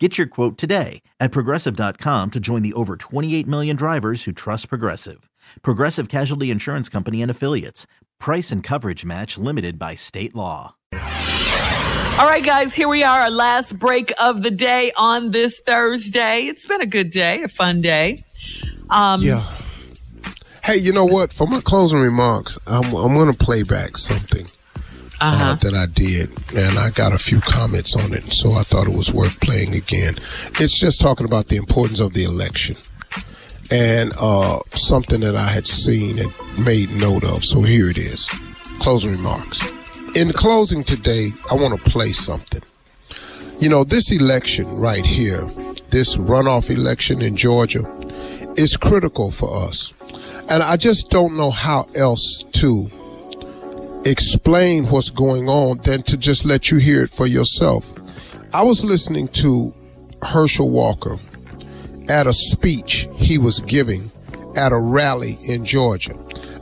Get your quote today at progressive.com to join the over 28 million drivers who trust Progressive. Progressive Casualty Insurance Company and Affiliates. Price and coverage match limited by state law. All right, guys, here we are, our last break of the day on this Thursday. It's been a good day, a fun day. Um, yeah. Hey, you know what? For my closing remarks, I'm, I'm going to play back something uh-huh. uh, that I did, and I got a few comments on it, so I thought it was worth playing again. It's just talking about the importance of the election and uh, something that I had seen and made note of. So here it is. Closing remarks. In closing today, I want to play something. You know, this election right here, this runoff election in Georgia, is critical for us. And I just don't know how else to explain what's going on than to just let you hear it for yourself. I was listening to Herschel Walker at a speech he was giving at a rally in Georgia.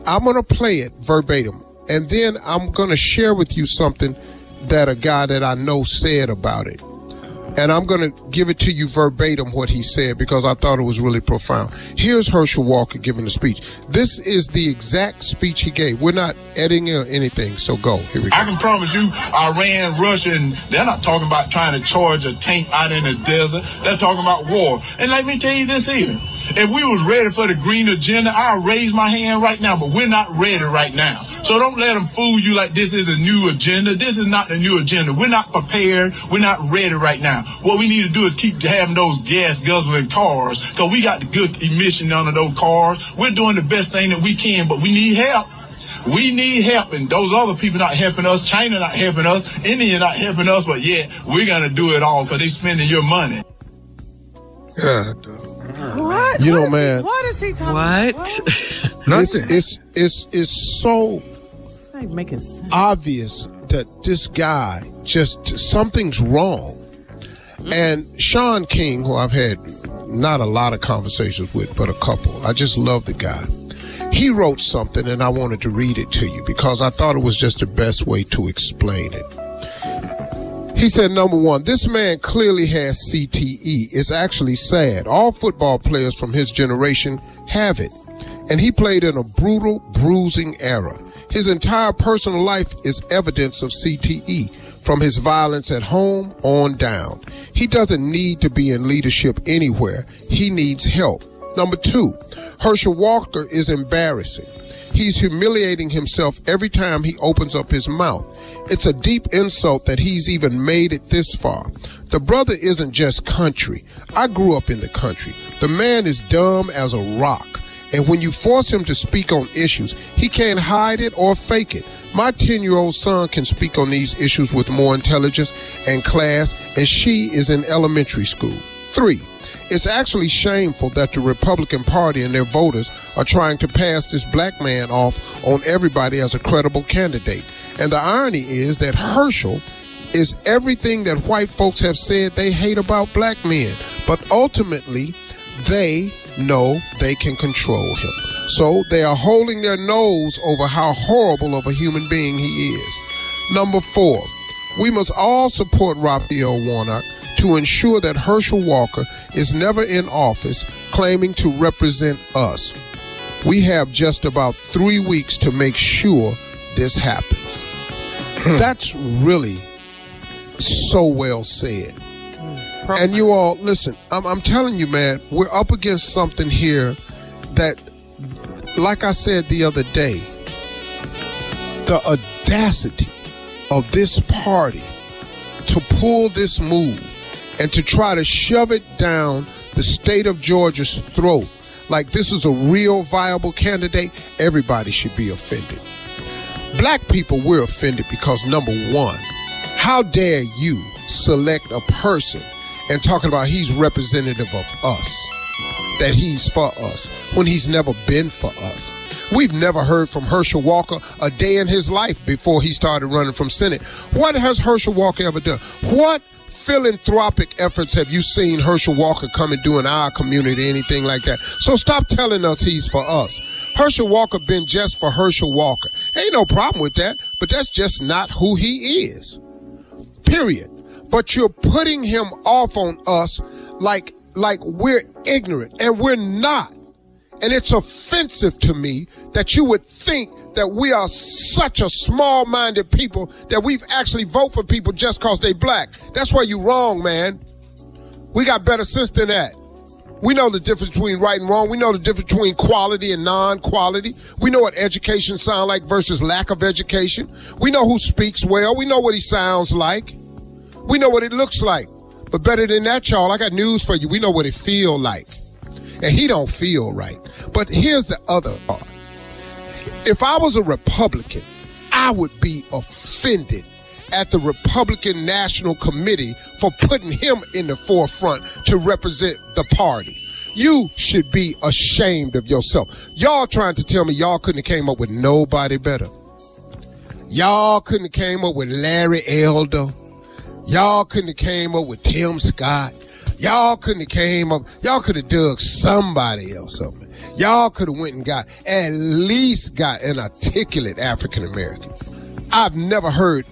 I'm going to play it verbatim, and then I'm going to share with you something that a guy that I know said about it and I'm going to give it to you verbatim what he said because I thought it was really profound. Here's Herschel Walker giving the speech. This is the exact speech he gave. We're not editing or anything, so go. Here we go. I can promise you, Iran, Russia, and they're not talking about trying to charge a tank out in the desert. They're talking about war. And let me tell you this even. If we was ready for the green agenda, I'll raise my hand right now, but we're not ready right now. So don't let them fool you like this is a new agenda. This is not a new agenda. We're not prepared. We're not ready right now. What we need to do is keep having those gas guzzling cars because we got the good emission under those cars. We're doing the best thing that we can, but we need help. We need help, and those other people not helping us. China not helping us. India not helping us, but yeah, we're gonna do it all because they spending your money. Yeah, what? You what know, man. He, what is he talking what? about? Nothing. It's, it's, it's, it's so making sense. obvious that this guy just, something's wrong. Mm-hmm. And Shaun King, who I've had not a lot of conversations with, but a couple, I just love the guy. He wrote something and I wanted to read it to you because I thought it was just the best way to explain it. He said, number one, this man clearly has CTE. It's actually sad. All football players from his generation have it. And he played in a brutal, bruising era. His entire personal life is evidence of CTE, from his violence at home on down. He doesn't need to be in leadership anywhere. He needs help. Number two, Herschel Walker is embarrassing. He's humiliating himself every time he opens up his mouth. It's a deep insult that he's even made it this far. The brother isn't just country. I grew up in the country. The man is dumb as a rock. And when you force him to speak on issues, he can't hide it or fake it. My 10 year old son can speak on these issues with more intelligence and class, and she is in elementary school. Three, it's actually shameful that the Republican Party and their voters are trying to pass this black man off on everybody as a credible candidate. And the irony is that Herschel is everything that white folks have said they hate about black men. But ultimately, they know they can control him. So they are holding their nose over how horrible of a human being he is. Number four, we must all support Raphael Warnock to ensure that Herschel Walker is never in office claiming to represent us. We have just about three weeks to make sure this happens. Hmm. That's really so well said. And you all, listen, I'm, I'm telling you, man, we're up against something here that, like I said the other day, the audacity of this party to pull this move and to try to shove it down the state of Georgia's throat. Like this is a real viable candidate, everybody should be offended. Black people, we're offended because number one, how dare you select a person and talking about he's representative of us? that he's for us when he's never been for us. We've never heard from Herschel Walker a day in his life before he started running from Senate. What has Herschel Walker ever done? What philanthropic efforts have you seen Herschel Walker come and do in our community, anything like that? So stop telling us he's for us. Herschel Walker been just for Herschel Walker. Ain't no problem with that, but that's just not who he is. Period. But you're putting him off on us like like we're ignorant and we're not. And it's offensive to me that you would think that we are such a small minded people that we've actually vote for people just because they black. That's where you wrong, man. We got better sense than that. We know the difference between right and wrong. We know the difference between quality and non-quality. We know what education sound like versus lack of education. We know who speaks well. We know what he sounds like. We know what it looks like. But better than that, y'all, I got news for you. We know what it feel like. And he don't feel right. But here's the other part. If I was a Republican, I would be offended at the Republican National Committee for putting him in the forefront to represent the party. You should be ashamed of yourself. Y'all trying to tell me y'all couldn't have came up with nobody better. Y'all couldn't have came up with Larry Elder. Y'all couldn't have came up with Tim Scott. Y'all couldn't have came up. Y'all could have dug somebody else up. Y'all could have went and got at least got an articulate African American. I've never heard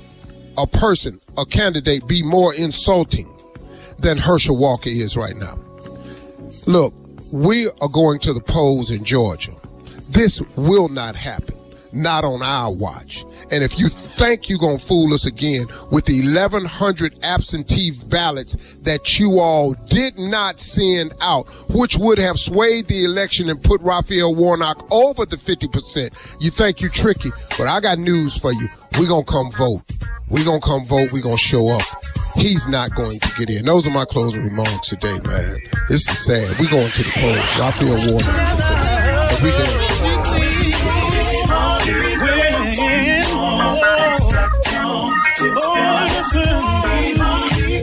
a person, a candidate, be more insulting than Herschel Walker is right now. Look, we are going to the polls in Georgia. This will not happen, not on our watch. And if you think you're going to fool us again with the 1,100 absentee ballots that you all did not send out, which would have swayed the election and put Raphael Warnock over the 50%, you think you're tricky. But I got news for you. We're going to come vote. We're going to come vote. We're going to show up. He's not going to get in. Those are my closing remarks today, man. This is sad. We're going to the polls. Raphael Warnock. Damn sure.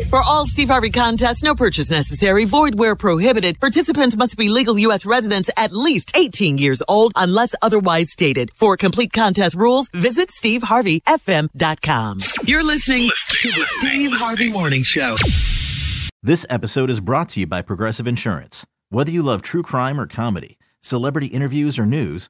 For all Steve Harvey contests, no purchase necessary, void where prohibited. Participants must be legal U.S. residents at least 18 years old unless otherwise stated. For complete contest rules, visit SteveHarveyFM.com. You're listening to the Steve Harvey Morning Show. This episode is brought to you by Progressive Insurance. Whether you love true crime or comedy, celebrity interviews or news,